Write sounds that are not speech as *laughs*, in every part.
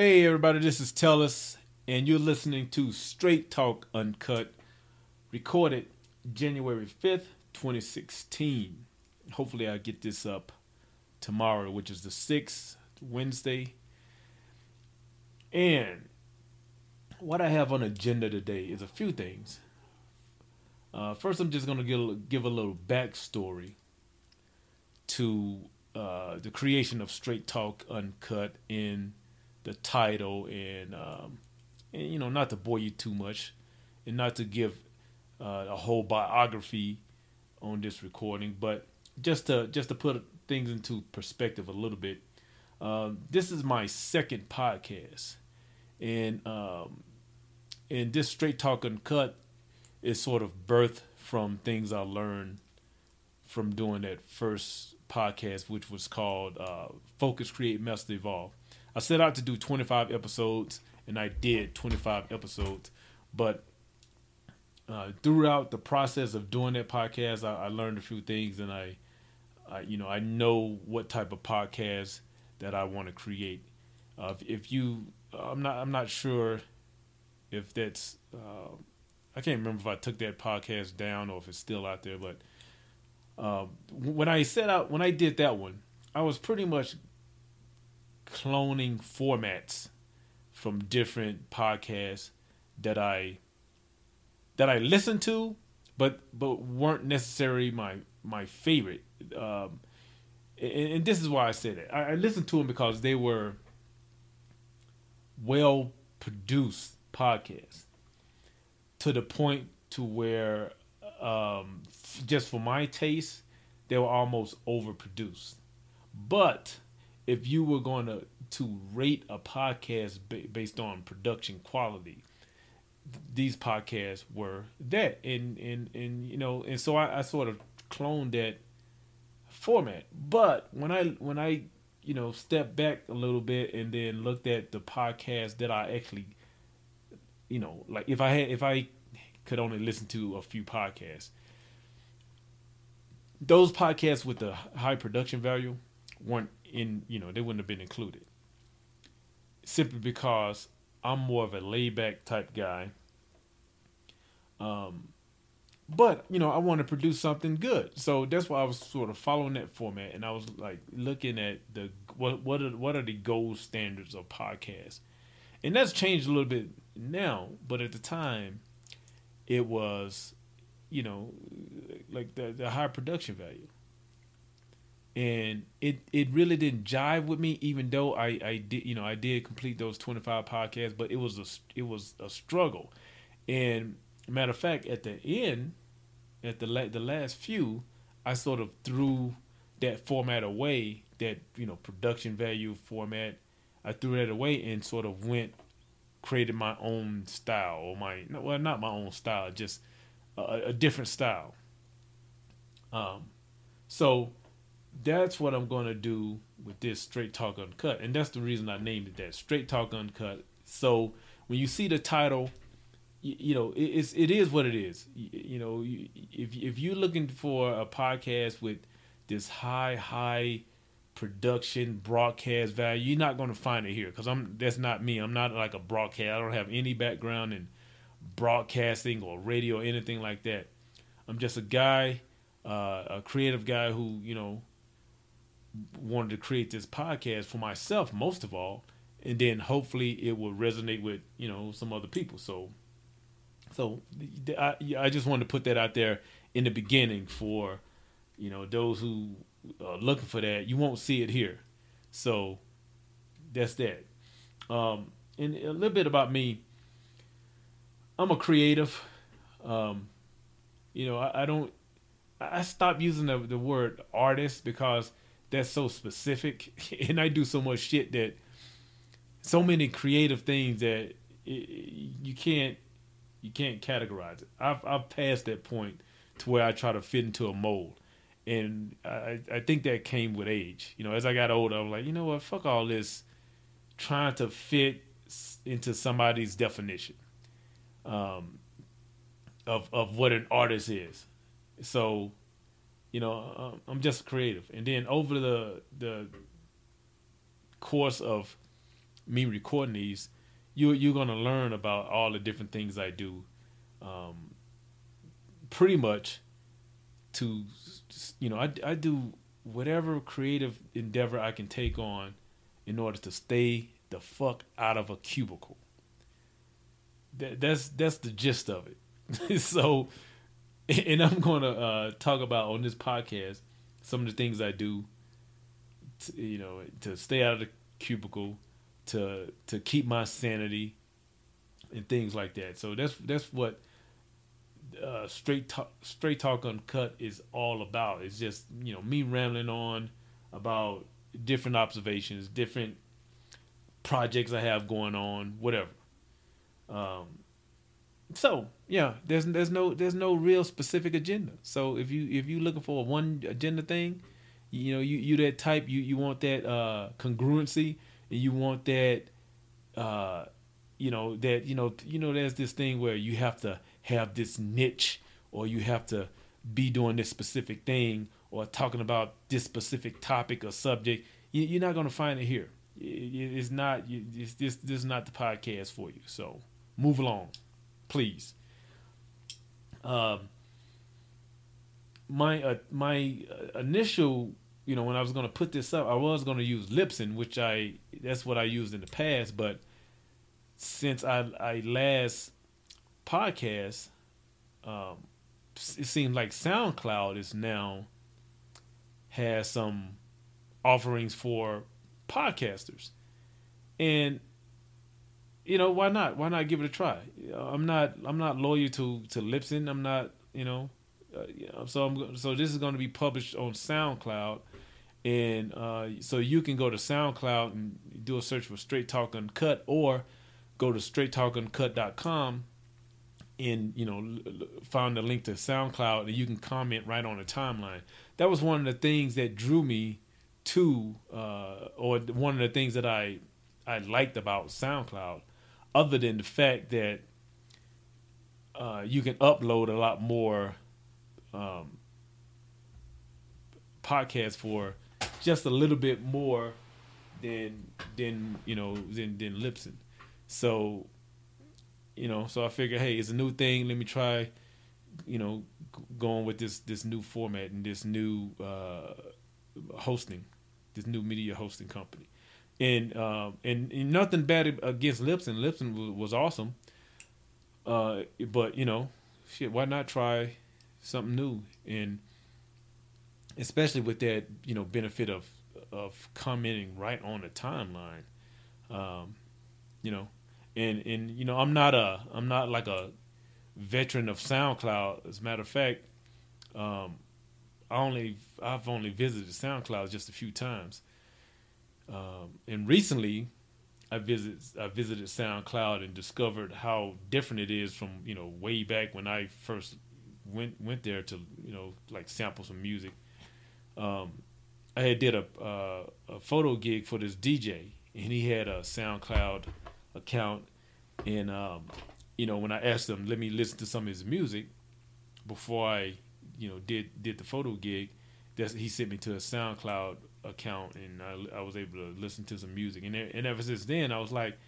Hey, everybody, this is Tellus, and you're listening to Straight Talk Uncut, recorded January 5th, 2016. Hopefully, I get this up tomorrow, which is the 6th, Wednesday. And what I have on agenda today is a few things. Uh, first, I'm just going to give, give a little backstory to uh, the creation of Straight Talk Uncut in the title and, um, and you know not to bore you too much and not to give uh, a whole biography on this recording, but just to just to put things into perspective a little bit. Um, this is my second podcast, and um, and this straight talk uncut is sort of birthed from things I learned from doing that first podcast, which was called uh, Focus, Create, Master, Evolve. I set out to do 25 episodes, and I did 25 episodes. But uh, throughout the process of doing that podcast, I, I learned a few things, and I, I, you know, I know what type of podcast that I want to create. Uh, if, if, you, I'm not, I'm not sure if that's. Uh, I can't remember if I took that podcast down or if it's still out there, but uh, when I set out, when I did that one, I was pretty much cloning formats from different podcasts that I that I listened to, but but weren't necessarily my my favorite. Um, and, and, this is why I said it. I, I listened to them because they were well produced podcasts to the point to where um, just for my taste, they were almost overproduced. But if you were going to to rate a podcast ba- based on production quality, th- these podcasts were that, and and and you know, and so I, I sort of cloned that format. But when I when I you know stepped back a little bit and then looked at the podcast that I actually, you know, like if I had if I could only listen to a few podcasts, those podcasts with the high production value weren't in you know they wouldn't have been included. Simply because I'm more of a laid back type guy. Um, but you know I want to produce something good, so that's why I was sort of following that format, and I was like looking at the what what are what are the gold standards of podcasts, and that's changed a little bit now, but at the time, it was, you know, like the the high production value and it it really didn't jive with me even though I I did you know I did complete those 25 podcasts but it was a it was a struggle. And matter of fact at the end at the la- the last few I sort of threw that format away that you know production value format. I threw that away and sort of went created my own style or my well not my own style just a, a different style. Um so that's what I'm to do with this Straight Talk Uncut. And that's the reason I named it that Straight Talk Uncut. So when you see the title, you, you know, it, it's, it is what it is. You, you know, you, if, if you're looking for a podcast with this high, high production broadcast value, you're not to find it here because I'm, that's not me. I'm not like a broadcast. I don't have any background in broadcasting or radio or anything like that. I'm just a guy, uh, a creative guy who, you know, wanted to create this podcast for myself most of all and then hopefully it will resonate with you know some other people. So so I, I just wanted to put that out there in the beginning for you know those who are looking for that. You won't see it here. So that's that. Um and a little bit about me. I'm a creative. Um you know i, I don't i stopped using the, the word artist because that's so specific, *laughs* and I do so much shit that so many creative things that it, you can't you can't categorize it. I've I've passed that point to where I try to fit into a mold, and I I think that came with age. You know, as I got older, I was like, you know what, fuck all this, trying to fit into somebody's definition, um, of of what an artist is. So you know, um, I'm just creative. And then over the the course of me recording these, you you're gonna learn about all the different things I do, um, pretty much. To you know, I I do whatever creative endeavor I can take on in order to stay the fuck out of a cubicle. That, that's that's the gist of it. *laughs* so, *laughs* and I'm going to uh, talk about on this podcast some of the things I do. To, you know, to stay out of the cubicle, to to keep my sanity, and things like that. So that's that's what uh, straight talk, straight talk uncut is all about. It's just you know me rambling on about different observations, different projects I have going on, whatever. Um, so yeah, there's there's no there's no real specific agenda. So if you if you looking for a one agenda thing, you know you you that type you you want that uh, congruency and you want that uh, you know that you know you know there's this thing where you have to have this niche or you have to be doing this specific thing or talking about this specific topic or subject. You're not going to find it here. It's not it's this this is not the podcast for you. So move along please. Um my uh, my initial you know when i was going to put this up i was going to use libsyn which i that's what i used in the past but since i i last podcast, um, it seems like SoundCloud is now has some offerings for podcasters, and you know why not? Why not give it a try? I'm not I'm not loyal to to Libsyn. I'm not you know, uh, so I'm so this is going to be published on SoundCloud, and uh, so you can go to SoundCloud and do a search for Straight Talk Uncut or go to straighttalkuncut.com and you know found the link to SoundCloud and you can comment right on the timeline. That was one of the things that drew me to, uh, or one of the things that I I liked about SoundCloud, other than the fact that uh, you can upload a lot more um, podcasts for just a little bit more than than you know than than Libsyn. So you know, so I figured, hey, it's a new thing. Let me try, you know, going with this this new format and this new uh, hosting, this new media hosting company, and um, and, and, nothing bad against Libsyn. Libsyn was, was awesome, uh, but you know, shit, why not try something new and especially with that you know benefit of of commenting right on the timeline, um, you know and and you know I'm not a I'm not like a veteran of SoundCloud. As a matter of fact, um, I only I've only visited SoundCloud just a few times, um, and recently I I visited SoundCloud and discovered how different it is from you know way back when I first went went there to you know like sample some music. Um, I had did a uh, a photo gig for this DJ, and he had a SoundCloud account, and um, you know when I asked him, let me listen to some of his music before I, you know, did did the photo gig. That's, he sent me to a SoundCloud account, and I, I was able to listen to some music. And and ever since then, I was like,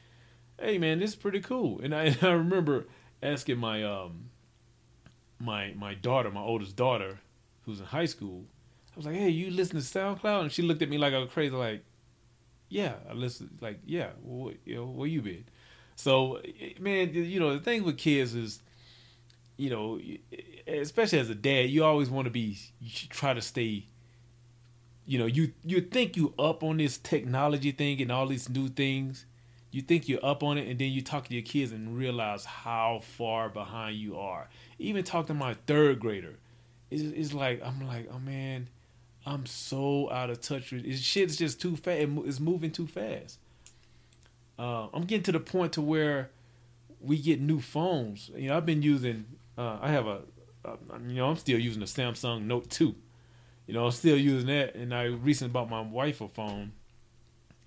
hey man, this is pretty cool. And I, *laughs* I remember asking my um my my daughter, my oldest daughter, who's in high school. I was like, "Hey, you listen to SoundCloud?" And she looked at me like I was crazy, like, yeah, I listen. Like, yeah, well, you know, where you been? So, eh, eh, man, you know, the thing with kids is, you know, eh, especially as a dad, you always want to be, you try to stay. You know, you you think you up on this technology thing and all these new things. You think you're up on it, and then you talk to your kids and realize how far behind you are. Even talk to my third grader, it's, it's like I'm like, oh man, I'm so out of touch with it. Shit's just too fast. It's moving too fast. Uh, I'm getting to the point to where we get new phones. You know, I've been using. Uh, I have a, a, you know, I'm still using a Samsung Note Two. You know, I'm still using that, and I recently bought my wife a phone.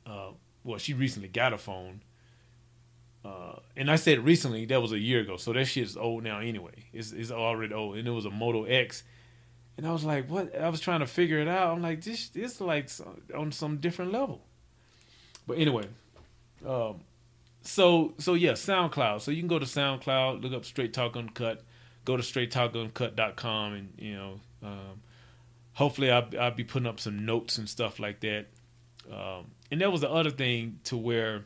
Uh, well, she recently got a phone. Uh, and I said recently, that was a year ago, so that shit's old now anyway. It's, it's already old, and it was a Moto X and I was like, what? I was trying to figure it out. I'm like, this, this is like on some different level. But anyway, Um, so so yeah, SoundCloud. So you can go to SoundCloud, look up Straight Talk Uncut, go to straighttalkuncut.com, and you know, um, hopefully I'll, I'll be putting up some notes and stuff like that. Um, and that was the other thing to where,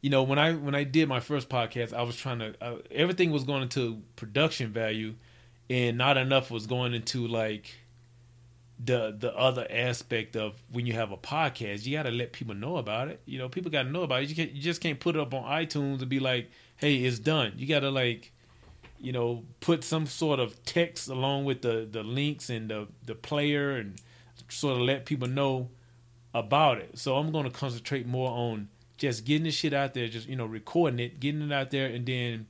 you know, when I when I did my first podcast, I was trying to uh, everything was going into production value, and not enough was going into like the the other aspect of when you have a podcast, you got to let people know about it. You know, people got to know about it. You, you just can't put it up on iTunes and be like, "Hey, it's done." You got to like, you know, put some sort of text along with the the links and the the player and sort of let people know about it. So I'm going to concentrate more on just getting the shit out there, just you know, recording it, getting it out there, and then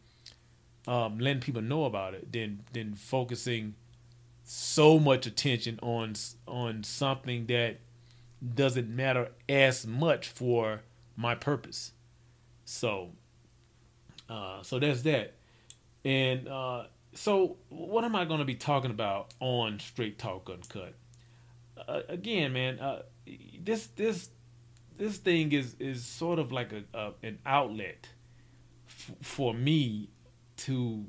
um, letting people know about it. Then then focusing so much attention on on something that doesn't matter as much for my purpose. So, uh, so that's that. And uh, so, what am I going to be talking about on Straight Talk Uncut? Uh, again, man, uh, this this this thing is is sort of like a, a an outlet f- for me to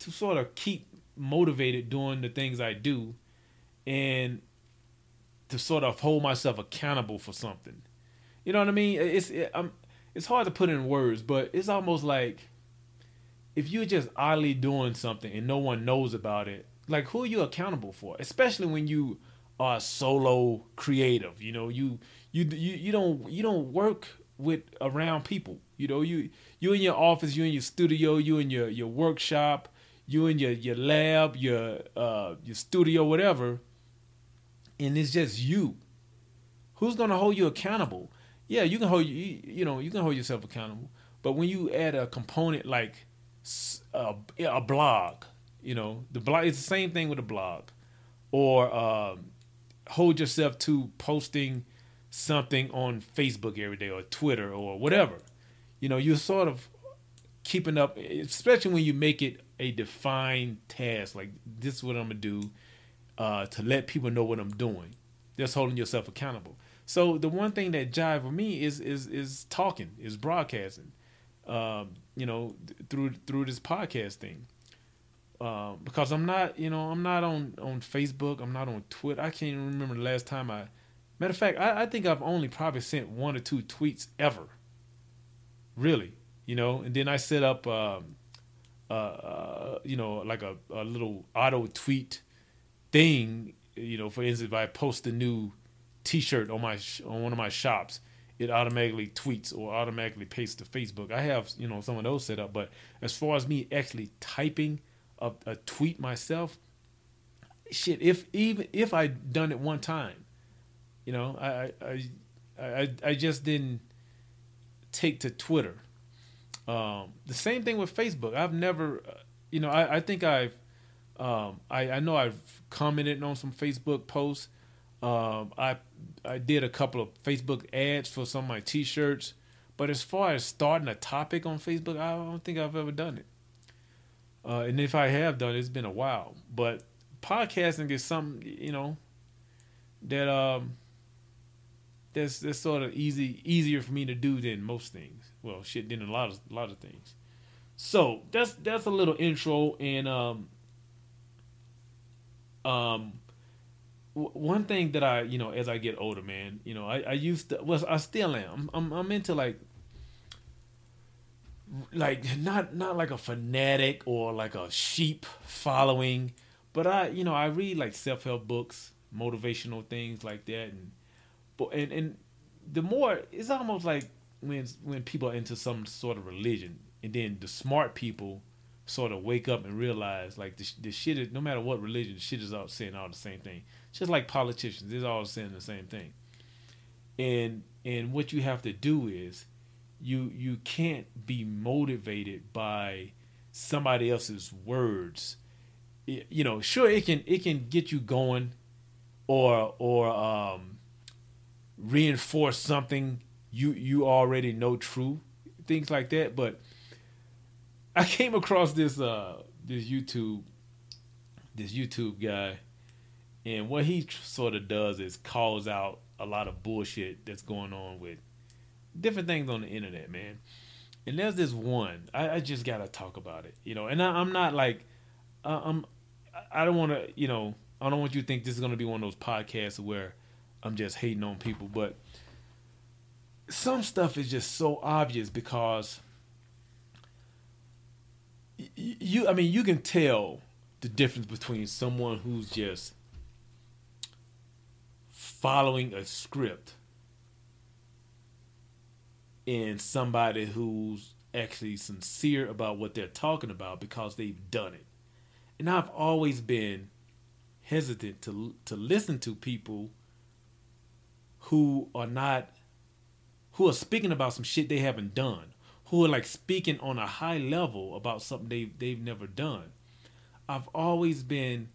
to sort of keep motivated doing the things I do and to sort of hold myself accountable for something. You know what I mean? It's it, it's hard to put in words, but it's almost like if you're just oddly doing something and no one knows about it, like who are you accountable for? Especially when you are solo creative. You know, you you you you don't you don't work with around people. You know, you you in your office, you in your studio, you in your your workshop, you in your your lab, your uh, your studio, whatever, and it's just you. Who's gonna hold you accountable? Yeah, you can hold you you know you can hold yourself accountable, but when you add a component like a, a blog, you know the blog it's the same thing with a blog, or um, hold yourself to posting something on Facebook every day or Twitter or whatever. You know, you're sort of keeping up, especially when you make it a defined task. Like this is what I'm gonna do uh, to let people know what I'm doing. Just holding yourself accountable. So the one thing that jive with me is is is talking, is broadcasting. Um, you know, th- through through this podcast thing. Uh, because I'm not, you know, I'm not on on Facebook. I'm not on Twitter. I can't even remember the last time I. Matter of fact, I, I think I've only probably sent one or two tweets ever. Really, you know, and then I set up um, uh, uh, you know, like a, a little auto tweet thing. You know, for instance, if I post a new T-shirt on my on one of my shops, it automatically tweets or automatically pastes to Facebook. I have you know some of those set up, but as far as me actually typing a, a tweet myself, shit, if even if I done it one time, you know, I I I I just didn't take to Twitter um, the same thing with Facebook. I've never, you know, I, I think I've, um, I, I know I've commented on some Facebook posts. Um, I I did a couple of Facebook ads for some of my T-shirts, but as far as starting a topic on Facebook, I don't think I've ever done it. Uh, and if I have done it, it's been a while. But podcasting is something you know that um that's that's sort of easy easier for me to do than most things well shit than a lot of a lot of things. So that's that's a little intro and um um one thing that I you know as I get older, man, you know I, I used to well I still am. I'm I'm into like like not not like a fanatic or like a sheep following, but I you know I read like self help books, motivational things like that, and but and and the more it's almost like when when people are into some sort of religion, and then the smart people sort of wake up and realize like the, the shit is no matter what religion, the shit is all saying all the same thing. Just like politicians, they're all saying the same thing. And and what you have to do is you you can't be motivated by somebody else's words. It, you know, sure it can it can get you going or or um reinforce something you you already know true things like that. But I came across this uh this YouTube this YouTube guy, and what he tr- sort of does is calls out a lot of bullshit that's going on with different things on the internet, man. And there's this one I, I just gotta talk about it, you know. And I, am not like uh, I'm. I don't want to, you know. I don't want you to think this is gonna be one of those podcasts where I'm just hating on people, but some stuff is just so obvious because you. I mean, you can tell the difference between someone who's just following a script and somebody who's actually sincere about what they're talking about because they've done it. And I've always been hesitant to to listen to people who are not who are speaking about some shit they haven't done, who are like speaking on a high level about something they they've never done. I've always been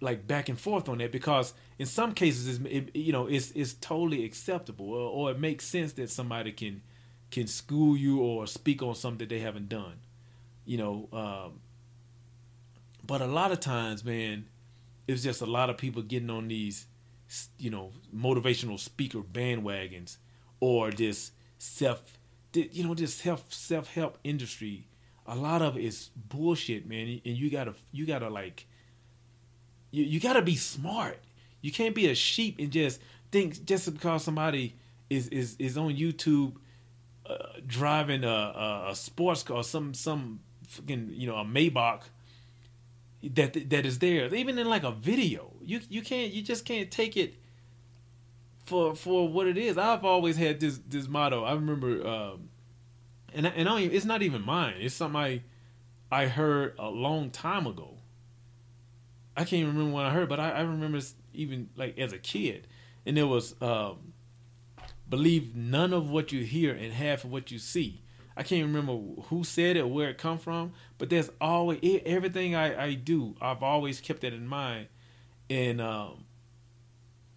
like back and forth on that because in some cases it's, it, you know it's it's totally acceptable or, or, it makes sense that somebody can can school you or speak on something that they haven't done you know um, but a lot of times man it's just a lot of people getting on these you know motivational speaker bandwagons or this self you know this self self help industry a lot of it is bullshit man and you gotta you gotta like you, you got to be smart. You can't be a sheep and just think just because somebody is is is on YouTube uh, driving a, a, a sports car, some some fucking you know a Maybach that that is there. Even in like a video, you you can't you just can't take it for for what it is. I've always had this this motto. I remember, um, and and I even, it's not even mine. It's something I I heard a long time ago. I can't even remember when I heard, but I, I remember even like as a kid, and it was um, believe none of what you hear and half of what you see. I can't remember who said it or where it come from, but there's always everything I, I do. I've always kept that in mind, and um,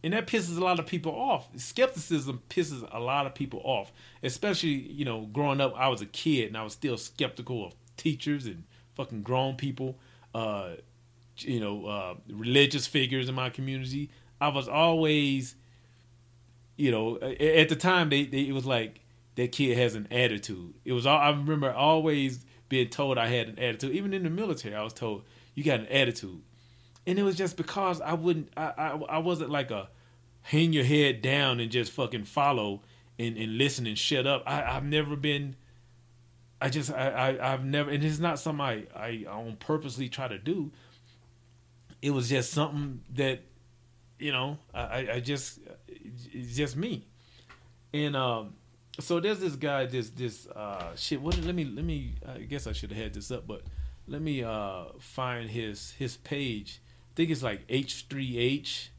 and that pisses a lot of people off. Skepticism pisses a lot of people off, especially you know growing up. I was a kid and I was still skeptical of teachers and fucking grown people. Uh, you know, uh, religious figures in my community. I was always, you know, at the time they, they it was like that kid has an attitude. It was all I remember always being told I had an attitude. Even in the military, I was told you got an attitude, and it was just because I wouldn't. I I, I wasn't like a hang your head down and just fucking follow and, and listen and shut up. I, I've never been. I just I, I have never and it's not something I I on purposely try to do it was just something that you know I, I just it's just me and um so there's this guy this this uh shit what let me let me I guess I should have had this up but let me uh find his his page I think it's like H3H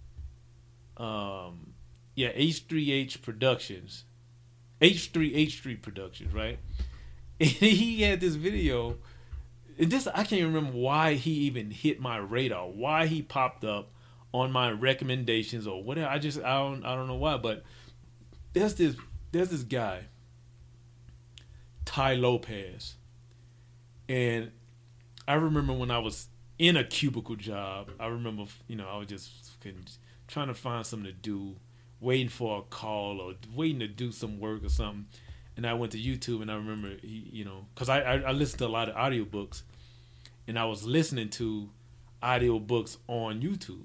um yeah H3H Productions H3H3 Productions right *laughs* and he had this video And this I can't remember why he even hit my radar, why he popped up on my recommendations or whatever. I just I don't I don't know why, but there's this there's this guy, Tai Lopez, and I remember when I was in a cubicle job. I remember you know I was just trying to find something to do, waiting for a call or waiting to do some work or something and I went to YouTube and I remember he, you know, because I, I, I listened to a lot of audiobooks, and I was listening to audiobooks on YouTube.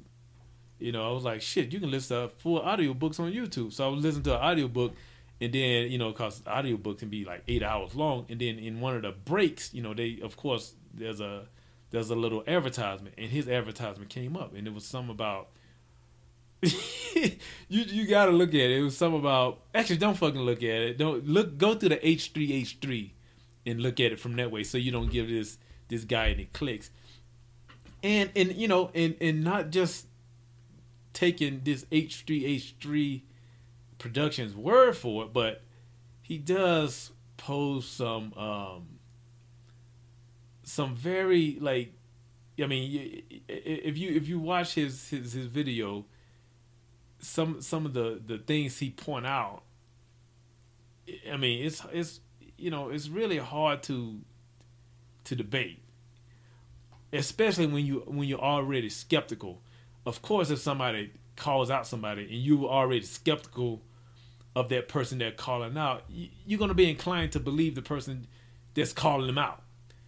You know, I was like, shit, you can listen to full audiobooks on YouTube. So I was listening to an audiobook, and then you know, because audiobook can be like eight hours long, and then in one of the breaks, you know, they of course there's a there's a little advertisement, and his advertisement came up, and it was some about *laughs* you you gotta look at it. It was some about actually don't fucking look at it. Don't look go through the H three H three and look at it from that way so you don't give this this guy any clicks. And and you know, and and not just taking this H three H three productions word for it, but he does pose some um some very like I mean, if you if you watch his his his video, some some of the the things he point out i mean it's it's you know it's really hard to to debate especially when you when you're already skeptical of course if somebody calls out somebody and you were already skeptical of that person they're calling out, you're going to be inclined to believe the person that's calling them out.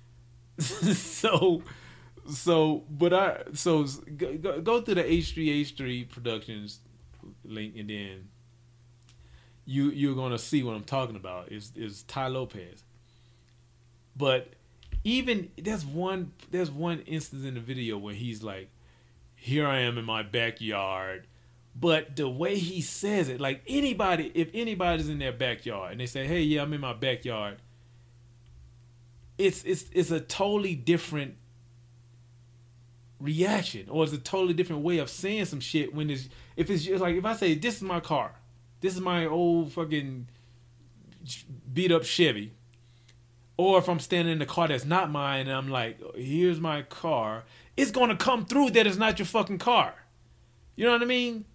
*laughs* so, so, but I, so go, go through the H3H3 Productions link and then you you're gonna see what I'm talking about is is Tai Lopez. But even there's one there's one instance in the video where he's like, "Here I am in my backyard," but the way he says it, like anybody, if anybody's in their backyard and they say, "Hey, yeah, I'm in my backyard," it's it's it's a totally different reaction, or it's a totally different way of saying some shit when it's if it's just like if I say, "This is my car," this is my old fucking beat up Chevy. Or if I'm standing in the car that's not mine and I'm like, here's my car, it's gonna come through that it's not your fucking car. You know what I mean?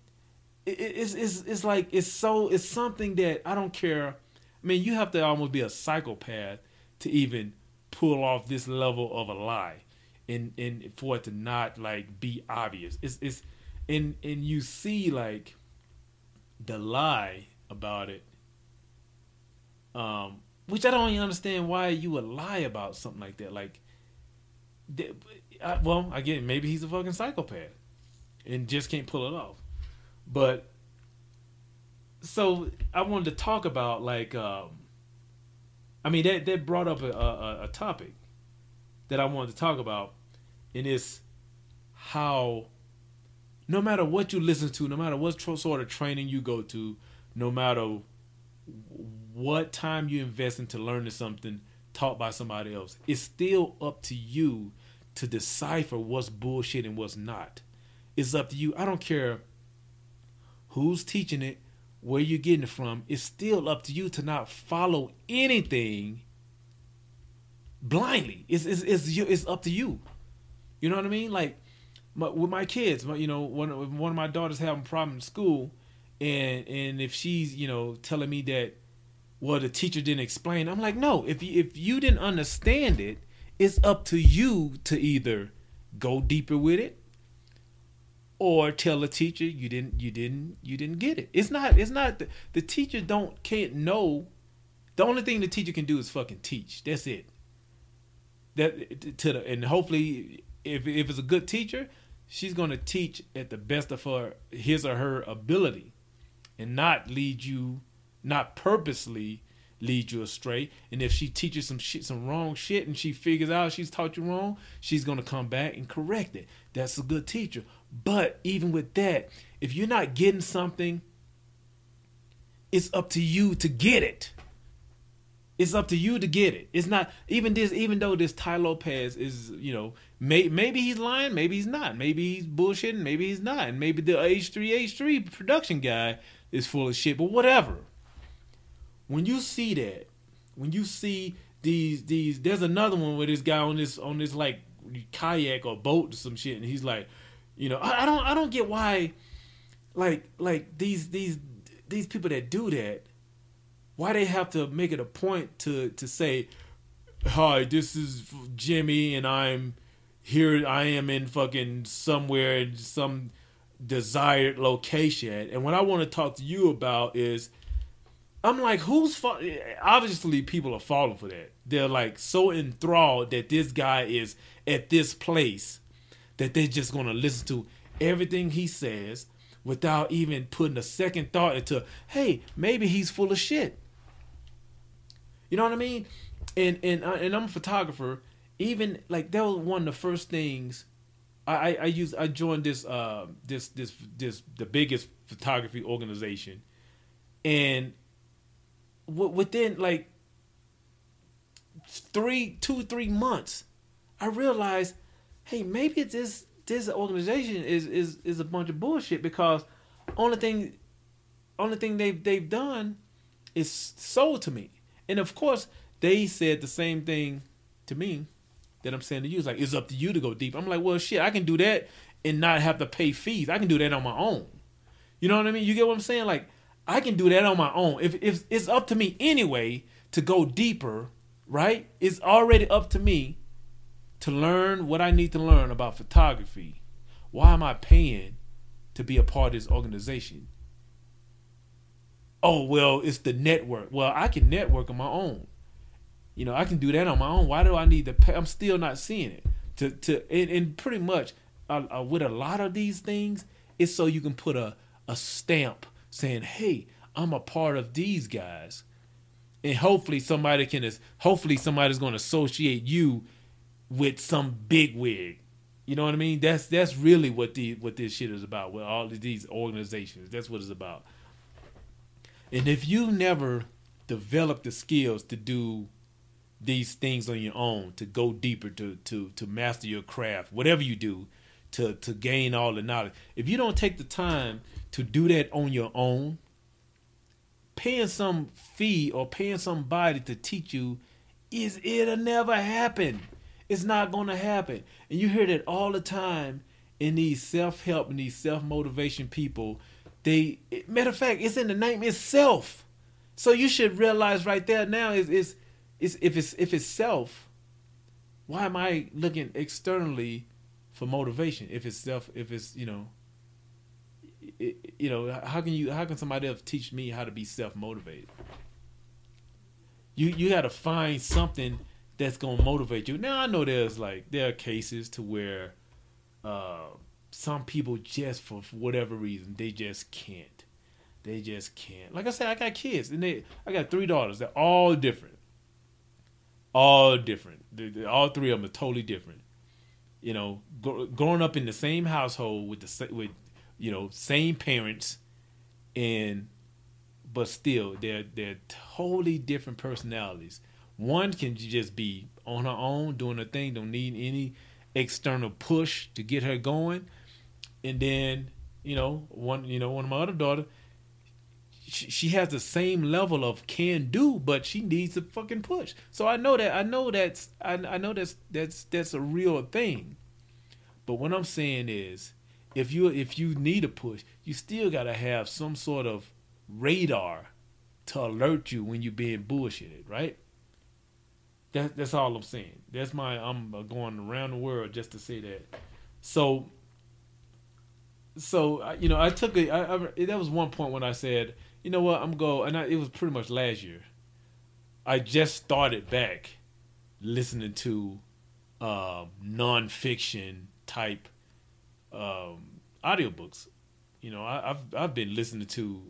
it's, it's, it's like, it's so, it's something that I don't care. I mean, you have to almost be a psychopath to even pull off this level of a lie and, and for it to not like be obvious. It's, it's, and, and you see like, the lie about it. Um, which I don't even understand why you would lie about something like that. Like, well, again, maybe he's a fucking psychopath and just can't pull it off. But so I wanted to talk about like, um, I mean that that brought up a, a, a topic that I wanted to talk about, and it's how no matter what you listen to, no matter what sort of training you go to, no matter what time you invest into learning something taught by somebody else, it's still up to you to decipher what's bullshit and what's not. It's up to you. I don't care who's teaching it, where you're getting it from. It's still up to you to not follow anything blindly. It's it's it's, it's up to you. You know what I mean? Like my, with my kids. My, you know, one one of my daughters having a problem in school, and and if she's you know telling me that, well, the teacher didn't explain. I'm like, no. If you, if you didn't understand it, it's up to you to either go deeper with it, or tell the teacher you didn't you didn't you didn't get it. It's not it's not the, the teacher don't can't know. The only thing the teacher can do is fucking teach. That's it. That to the and hopefully if if it's a good teacher, she's going to teach at the best of her his or her ability and not lead you not purposely lead you astray. And if she teaches some shit some wrong shit and she figures out she's taught you wrong she's going to come back and correct it. That's a good teacher. But even with that if you're not getting something it's up to you to get it it's up to you to get it. It's not even this. Even though this Tai Lopez is, you know, may, maybe he's lying, maybe he's not. Maybe he's bullshitting, maybe he's not. And maybe the H3H3 production guy is full of shit. But whatever. When you see that, when you see these these, there's another one where this guy on this on this like kayak or boat or some shit, and he's like, you know, I, I don't I don't get why, like like these these these people that do that why they have to make it a point to to say, "Hi, this is Jimmy, and I'm here. I am in fucking somewhere in some desired location." And what I want to talk to you about is, I'm like, who's fa-? obviously people are falling for that. They're like so enthralled that this guy is at this place that they're just gonna listen to everything he says without even putting a second thought into, hey, maybe he's full of shit. You know what I mean? And and uh, and I'm a photographer. Even like that was one of the first things I I, I used. I joined this uh this this this the biggest photography organization, and w- within like three two three months, I realized, hey, maybe this this organization is is is a bunch of bullshit because only thing only thing they've they've done is sold to me. And of course, they said the same thing to me that I'm saying to you. It's like it's up to you to go deep. I'm like, well, shit, I can do that and not have to pay fees. I can do that on my own. You know what I mean? You get what I'm saying? Like I can do that on my own. If if it's up to me anyway to go deeper, right? It's already up to me to learn what I need to learn about photography. Why am I paying to be a part of this organization? Oh well, it's the network. Well, I can network on my own. You know, I can do that on my own. Why do I need to pay? I'm still not seeing it. To to and, and pretty much uh, uh, with a lot of these things, it's so you can put a a stamp saying, "Hey, I'm a part of these guys," and hopefully somebody can. Is hopefully somebody's going to associate you with some big wig. You know what I mean? That's that's really what the what this shit is about. With all of these organizations, that's what it's about. And if you never develop the skills to do these things on your own, to go deeper, to to to master your craft, whatever you do, to to gain all the knowledge. If you don't take the time to do that on your own, paying some fee or paying somebody to teach you is it'll never happen. It's not gonna happen. And you hear that all the time in these self-help and these self-motivation people. They matter of fact, it's in the name itself. So you should realize right there now is is is if it's if it's self, why am I looking externally for motivation? If it's self, if it's you know, it, you know, how can you how can somebody else teach me how to be self motivated? You you got to find something that's gonna motivate you. Now I know there's like there are cases to where uh, some people just for whatever reason they just can't. They just can't. Like I said, I got kids and they I got three daughters. They're all different. All different. They, they, all three of them are totally different. You know, go, growing up in the same household with the with you know same parents, and but still they're they're totally different personalities one can just be on her own doing her thing, don't need any external push to get her going. And then, you know, one you know, one of my other daughter, she, has the same level of can do, but she needs a fucking push. So I know that I know that's I, I know that's that's that's a real thing. But what I'm saying is if you if you need a push, you still gotta have some sort of radar to alert you when you're being bullshitted, right? That, that's all I'm saying. That's my I'm going around the world just to say that. So, so you know, I took it. I, I, that was one point when I said, you know what, I'm go, and I, it was pretty much last year. I just started back listening to uh, nonfiction type um, audiobooks. You know, I, I've I've been listening to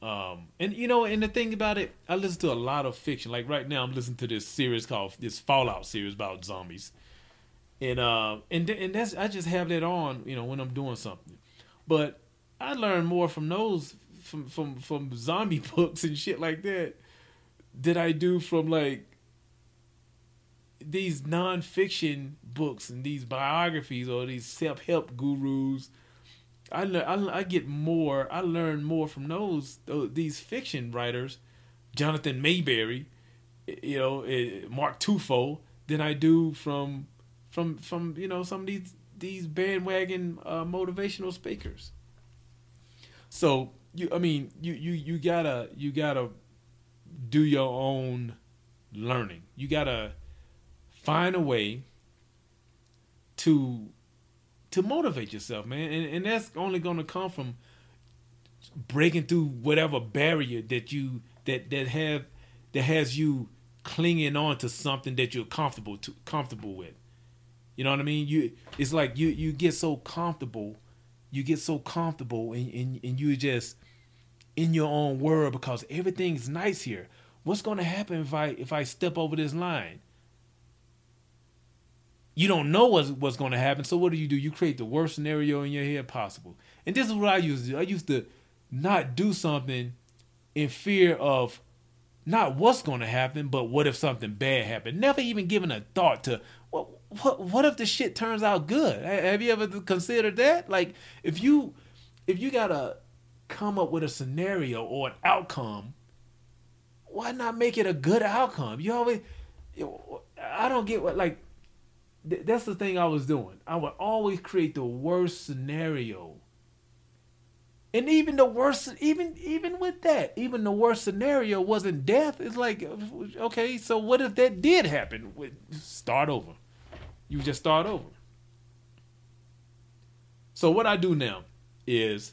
um, and you know, and the thing about it, I listen to a lot of fiction. Like right now, I'm listening to this series called this Fallout series about zombies, and uh, and and that's I just have that on, you know, when I'm doing something. But I learn more from those from from from zombie *laughs* books and shit like that that I do from like these nonfiction books and these biographies or these self help gurus I, I, I get more. I learn more from those, these fiction writers, Jonathan Maberry, you know, Mark Tufo, than I do from from from you know some of these these bandwagon uh, motivational speakers. So you, I mean, you you you gotta you gotta do your own learning. You gotta find a way to to motivate yourself, man. And, and that's only to come from breaking through whatever barrier that you that that have that has you clinging on to something that you're comfortable to comfortable with. You know what I mean? You it's like you you get so comfortable, you get so comfortable and, and, and you just in your own world because everything's nice here. What's gonna happen if I if I step over this line? you don't know what's, what's going to happen. So what do you do? You create the worst scenario in your head possible. And this is what I used to do. I used to not do something in fear of not what's going to happen, but what if something bad happened. Never even given a thought to what what if the shit turns out good? Have you ever considered that? Like if you if you gotta come up with a scenario or an outcome, why not make it a good outcome? You always I don't get what like th- that's the thing I was doing. I would always create the worst scenario. And even the worst, even even with that, even the worst scenario wasn't death. It's like, okay, so what if that did happen? Start over. You just start over. So what I do now is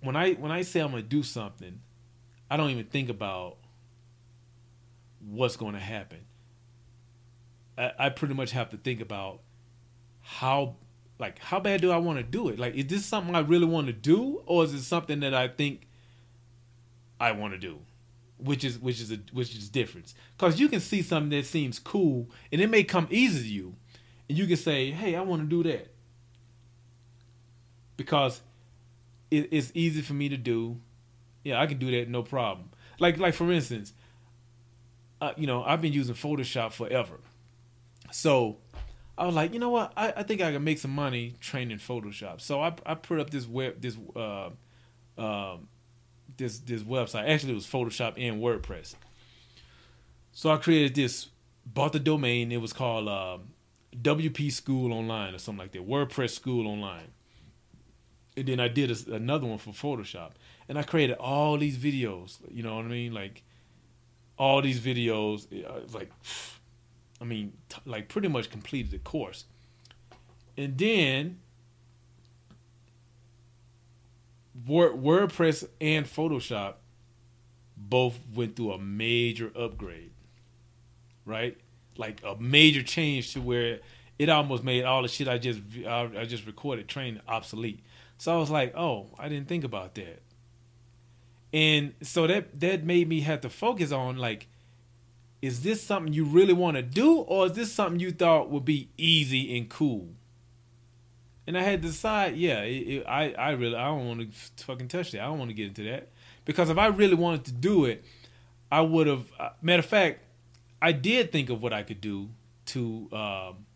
when I when I say I'm gonna do something, I don't even think about what's to happen. I, I pretty much have to think about how like how bad do I want to do it? Like is this something I really want to do or is it something that I think I want to do? Which is which is a which is difference. Cuz you can see something that seems cool and it may come easy to you and you can say, "Hey, I want to do that." Because it, it's easy for me to do. Yeah, I can do that no problem. Like like for instance, uh, you know, I've been using Photoshop forever. So I was like, you know what? I, I think I can make some money training Photoshop. So I I put up this web this uh, uh, this this website. Actually, it was Photoshop and WordPress. So I created this, bought the domain. It was called uh, WP School Online or something like that. WordPress School Online. And then I did a, another one for Photoshop, and I created all these videos. You know what I mean? Like all these videos, uh, like I mean, t- like pretty much completed the course. And then Word, WordPress and Photoshop both went through a major upgrade, right? Like a major change to where it almost made all the shit I just I, just recorded training obsolete. So I was like, oh, I didn't think about that. And so that that made me have to focus on like is this something you really want to do or is this something you thought would be easy and cool and i had to decide yeah it, it, i i really i don't want to fucking touch that i don't want to get into that because if i really wanted to do it i would have uh, matter of fact i did think of what i could do to um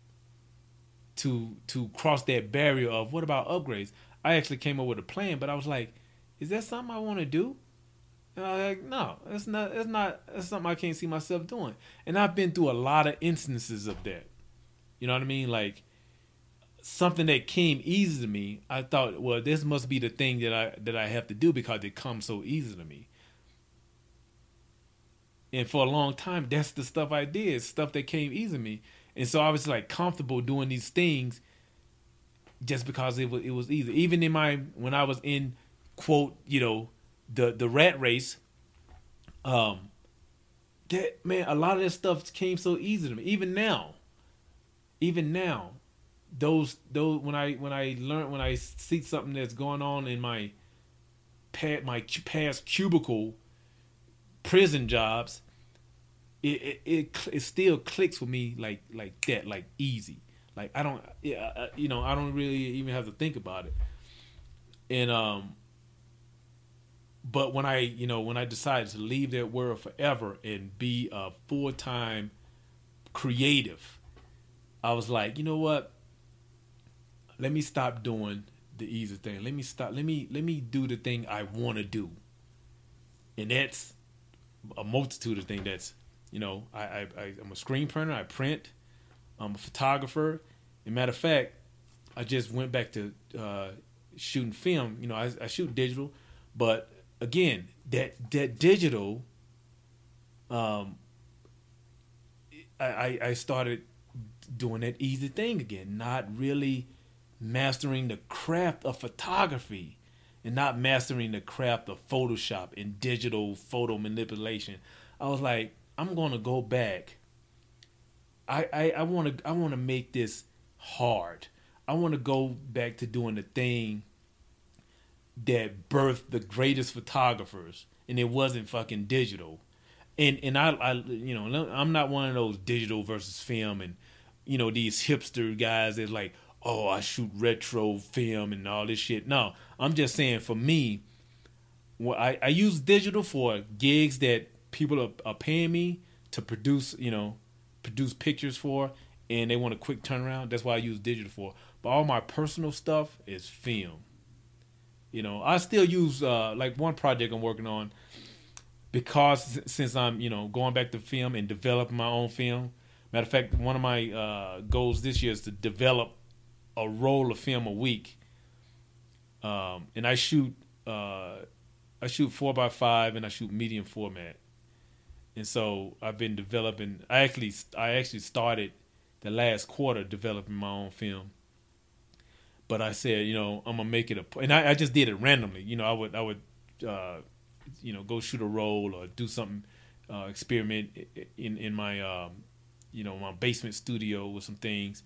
to to cross that barrier of what about upgrades i actually came up with a plan but i was like is that something i want to do and I was like, no, it's not. It's not. It's something I can't see myself doing. And I've been through a lot of instances of that. You know what I mean? Like something that came easy to me. I thought, well, this must be the thing that I that I have to do because it comes so easy to me. And for a long time, that's the stuff I did, stuff that came easy to me. And so I was like comfortable doing these things just because it was it was easy. Even in my when I was in quote, you know, the the rat race, um, that man, a lot of that stuff came so easy to me. Even now, even now, those those when I when I learn when I see something that's going on in my pad my past cubicle prison jobs, it it it, it still clicks with me like like that, like easy. Like I don't, yeah, you know, I don't really even have to think about it. And um, but when I, you know, when I decided to leave that world forever and be a full time creative, I was like, you know what? Let me stop doing the easy thing. Let me stop. Let me let me do the thing I want to do, and that's a multitude of things. That's you know, I, I, I am a screen printer. I print. I'm a photographer. And matter of fact, I just went back to uh, shooting film. You know, I, I shoot digital, but again that that digital um I, I started doing that easy thing again, not really mastering the craft of photography and not mastering the craft of Photoshop and digital photo manipulation. I was like, I'm gonna go back. I I, I wanna I wanna make this hard. I wanna go back to doing the thing that birthed the greatest photographers, and it wasn't fucking digital. And and I, I you know I'm not one of those digital versus film and you know these hipster guys that like oh I shoot retro film and all this shit. No, I'm just saying for me, well, I I use digital for gigs that people are, are paying me to produce you know produce pictures for and they want a quick turnaround. That's why I use digital for. But all my personal stuff is film. You know, I still use uh, like one project I'm working on because since I'm you know going back to film and developing my own film. Matter of fact, one of my uh, goals this year is to develop a roll of film a week, um, and I shoot uh, I shoot four by five and I shoot medium format, and so I've been developing. I actually I actually started the last quarter developing my own film but I said, you know, I'm gonna make it a, and I, I just did it randomly. You know, I would I would, uh, you know, go shoot a roll or do something, uh, experiment in in my, um, you know, my basement studio with some things,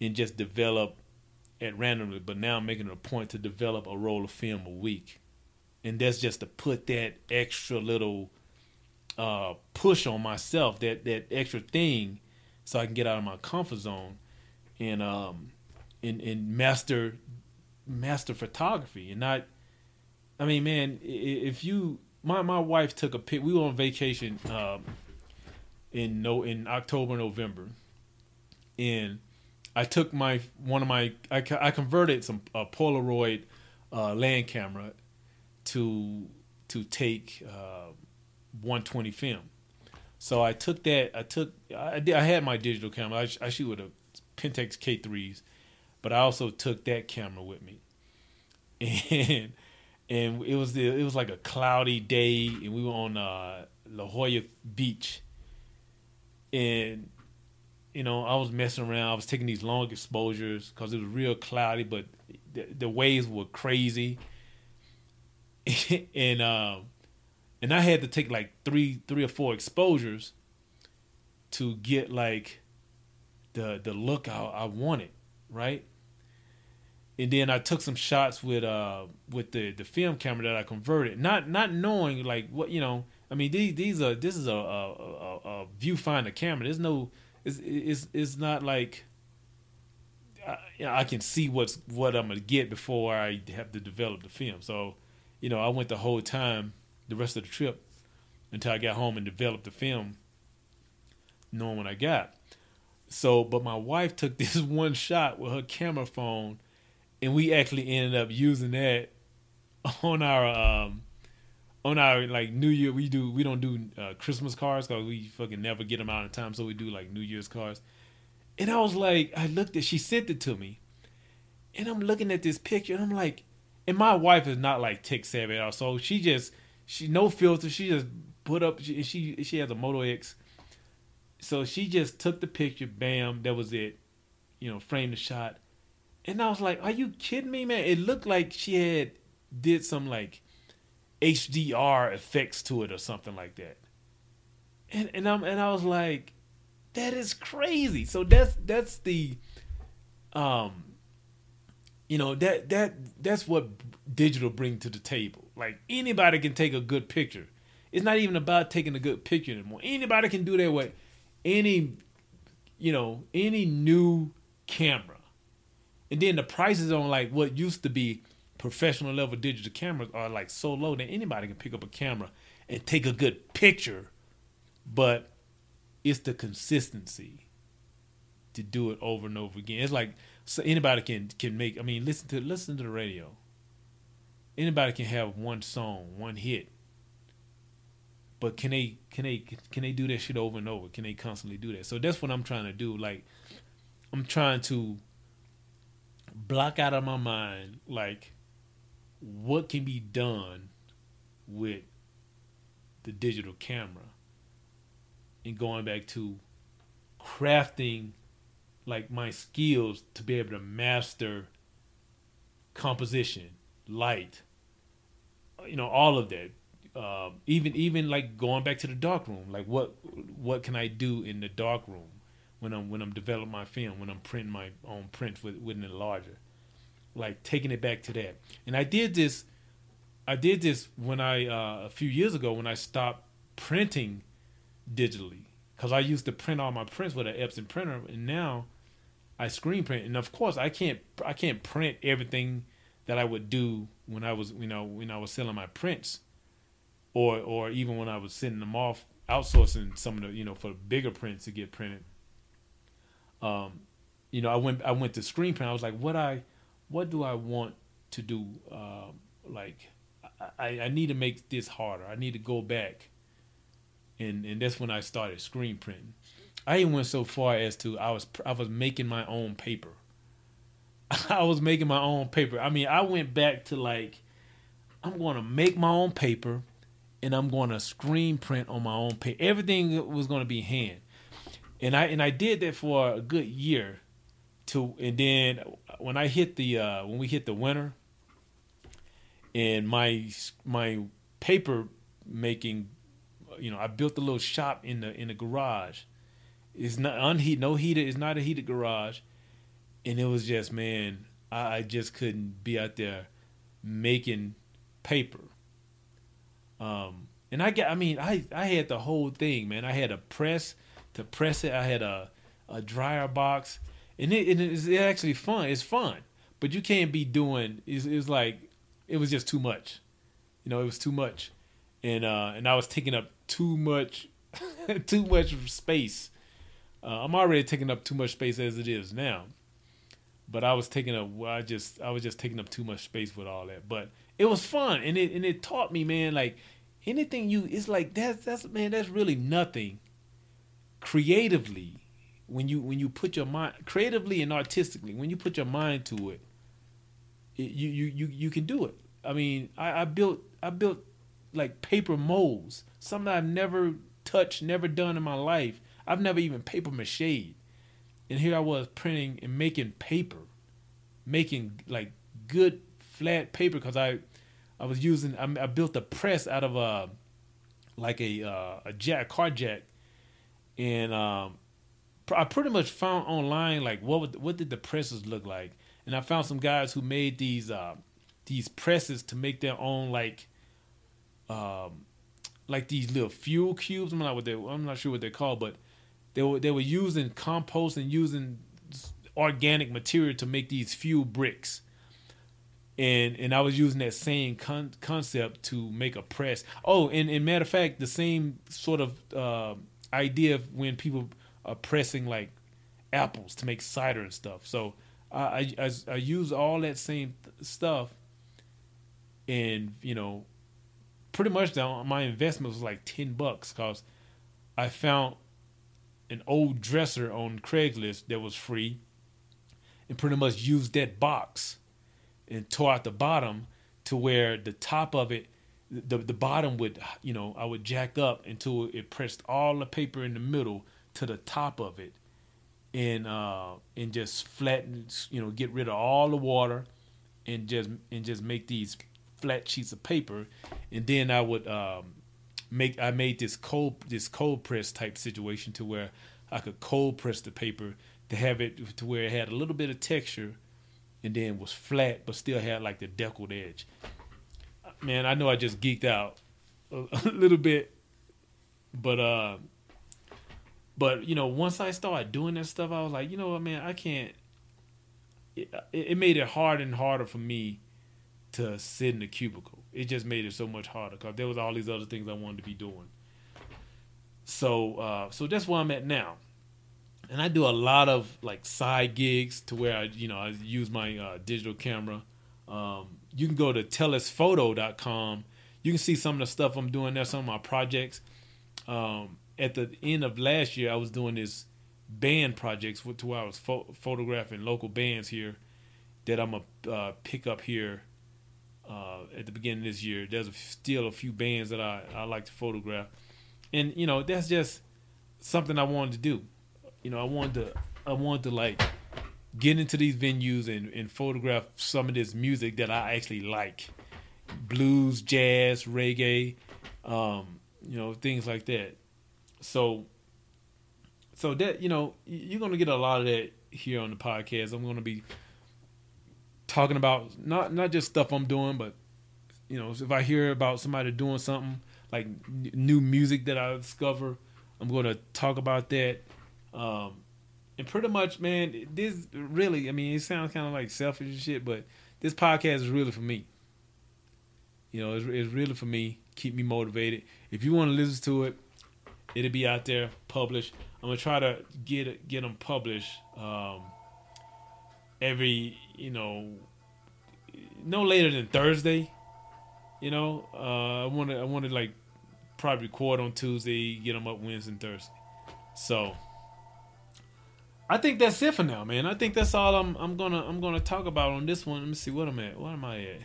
and just develop at randomly. But now I'm making it a point to develop a roll of film a week, and that's just to put that extra little uh, push on myself, that that extra thing, so I can get out of my comfort zone, and um and, and master master photography and not I mean man if you my my wife took a pic we were on vacation um, in no in October November and I took my one of my I, I converted some a Polaroid uh, land camera to to take uh, 120 film. So I took that. I took. I did. I had my digital camera. I, I shoot with a Pentax K3s, but I also took that camera with me, *laughs* and and it was the, it was like a cloudy day, and we were on uh, La Jolla Beach, and you know I was messing around. I was taking these long exposures because it was real cloudy, but the, the waves were crazy, *laughs* and um, and I had to take like three three or four exposures to get like the the look I, I wanted right? And then I took some shots with uh with the the film camera that I converted, not not knowing like what you know. I mean these these are this is a a, a, a viewfinder camera. There's no it's it's it's not like I, you know, I can see what's what I'm gonna get before I have to develop the film. So, you know, I went the whole time, the rest of the trip, until I got home and developed the film, knowing what I got. So, but my wife took *laughs* this one shot with her camera phone, and we actually ended up using that on our um on our like New Year. We do we don't do uh, Christmas cards because we fucking never get them out in time. So we do like New Year's cards. And I was like, I looked at, she sent it to me, and I'm looking at this picture, and I'm like, and my wife is not like tech savvy at all, so she just she no filter. She just put up. She she, she has a Moto X so she just took the picture, bam, that was it. You know, framed the shot. And I was like, Are you kidding me, man? It looked like she had did some like HDR effects to it or something like that. And and I'm and I was like, that is crazy. So that's that's the um you know that that that's what digital bring to the table. Like anybody can take a good picture. It's not even about taking a good picture anymore. Anybody can do that with any you know any new camera and then the prices on like what used to be professional level digital cameras are like so low that anybody can pick up a camera and take a good picture but it's the consistency to do it over and over again it's like so anybody can can make i mean listen to listen to the radio anybody can have one song one hit but can they can they can they do that shit over and over? Can they constantly do that? So that's what I'm trying to do. Like I'm trying to block out of my mind like what can be done with the digital camera? And going back to crafting like my skills to be able to master composition, light, you know, all of that. Uh, even even like going back to the dark room, like what what can I do in the dark room when I'm when I'm developing my film, when I'm printing my own prints with with an enlarger, like taking it back to that. And I did this, I did this when I uh, a few years ago when I stopped printing digitally because I used to print all my prints with an Epson printer, and now I screen print. And of course, I can't I can't print everything that I would do when I was you know when I was selling my prints or or even when I was sending them off, outsourcing some of the you know for bigger prints to get printed. Um, you know, I went I went to screen print. I was like, what I, what do I want to do? Uh, like, I, I need to make this harder. I need to go back, and and that's when I started screen printing. I even went so far as to I was I was making my own paper. *laughs* I was making my own paper. I mean, I went back to like, I'm going to make my own paper and I'm going to screen print on my own paper. Everything was going to be hand, and I and I did that for a good year to and then when I hit the uh, when we hit the winter, and my my paper making, you know, I built a little shop in the in the garage. It's not unheated, no heated. It's not a heated garage, and it was just man, I, I just couldn't be out there making paper. Um, and I get, I mean, I I had the whole thing, man. I had a press to press it. I had a a dryer box, and it, it is actually fun. It's fun, but you can't be doing. It's, it's like it was just too much. You know, it was too much, and uh, and I was taking up too much, *laughs* too much space. Uh, I'm already taking up too much space as it is now, but I was taking up. I just I was just taking up too much space with all that. But it was fun, and it and it taught me, man. Like anything you, it's like that's that's man, that's really nothing. Creatively, when you when you put your mind creatively and artistically, when you put your mind to it, it you you you you can do it. I mean, I, I built I built like paper molds, something I've never touched, never done in my life. I've never even paper mache. And here I was printing and making paper, making like good flat paper because I, I was using I, I, built a press out of a, like a uh, a jack car jack, and um, I pretty much found online like what would, what did the presses look like, and I found some guys who made these uh, these presses to make their own like um, like these little fuel cubes. I'm not what they I'm not sure what they're called, but they were they were using compost and using organic material to make these fuel bricks. And and I was using that same con- concept to make a press. Oh, and, and matter of fact, the same sort of uh, idea of when people are pressing like apples to make cider and stuff. So I I, I use all that same stuff, and you know, pretty much the, my investment was like ten bucks because I found an old dresser on Craigslist that was free, and pretty much used that box and tore out the bottom to where the top of it the the bottom would you know I would jack up until it pressed all the paper in the middle to the top of it and uh and just flatten you know get rid of all the water and just and just make these flat sheets of paper and then I would um make I made this cold this cold press type situation to where I could cold press the paper to have it to where it had a little bit of texture and then was flat but still had like the deckled edge. Man, I know I just geeked out a, *laughs* a little bit, but uh but you know, once I started doing that stuff, I was like, you know what, man, I can't. It, it made it harder and harder for me to sit in the cubicle. It just made it so much harder because there was all these other things I wanted to be doing. So, uh, so that's where I'm at now, and I do a lot of like side gigs to where I, you know, I use my uh, digital camera. Um, you can go to tellusphoto.com. You can see some of the stuff I'm doing there, some of my projects. Um, at the end of last year, I was doing this band projects to where I was pho- photographing local bands here that I'm gonna uh, pick up here uh, at the beginning of this year. There's a, still a few bands that I, I like to photograph, and you know that's just something I wanted to do. You know, I wanted to I wanted to like get into these venues and, and photograph some of this music that I actually like, blues, jazz, reggae, um, you know, things like that so so that you know you're gonna get a lot of that here on the podcast. I'm gonna be talking about not not just stuff I'm doing, but you know if I hear about somebody doing something like new music that I discover, I'm gonna talk about that. Um, and pretty much, man, this really, I mean, it sounds kind of like selfish and shit, but this podcast is really for me. You know, it's, it's really for me. Keep me motivated. If you want to listen to it, It'll be out there published. I'm gonna try to get get them published um, every you know no later than Thursday. You know, uh, I want to I want to like probably record on Tuesday, get them up Wednesday and Thursday. So I think that's it for now, man. I think that's all I'm I'm gonna I'm gonna talk about on this one. Let me see what I'm at. What am I at?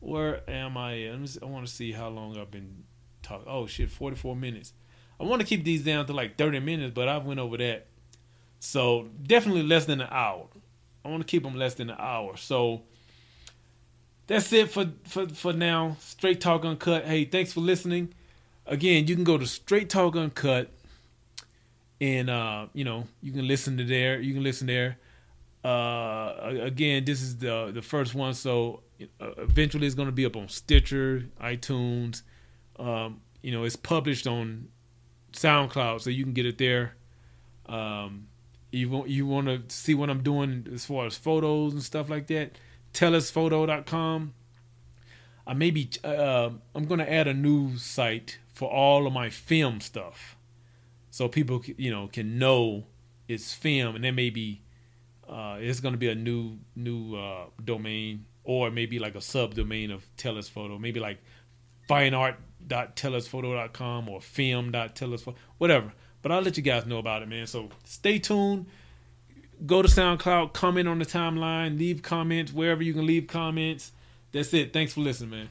Where am I at? I want to see how long I've been talking. Oh shit, 44 minutes. I want to keep these down to like 30 minutes, but I've went over that. So definitely less than an hour. I want to keep them less than an hour. So that's it for for for now. Straight Talk Uncut. Hey, thanks for listening. Again, you can go to Straight Talk Uncut, and uh, you know you can listen to there. You can listen there. Uh, again, this is the the first one, so uh, eventually it's going to be up on Stitcher, iTunes. Um, you know, it's published on SoundCloud, so you can get it there. Um, you want you want to see what I'm doing as far as photos and stuff like that? Tellusphoto.com. I maybe uh, I'm gonna add a new site for all of my film stuff, so people you know can know it's film, and then maybe uh, it's gonna be a new new uh, domain or maybe like a subdomain of Tellus Photo, maybe like fineart.tellusphoto.com or film.tellusphoto, whatever. But I'll let you guys know about it, man. So stay tuned. Go to SoundCloud, comment on the timeline, leave comments wherever you can leave comments. That's it. Thanks for listening, man.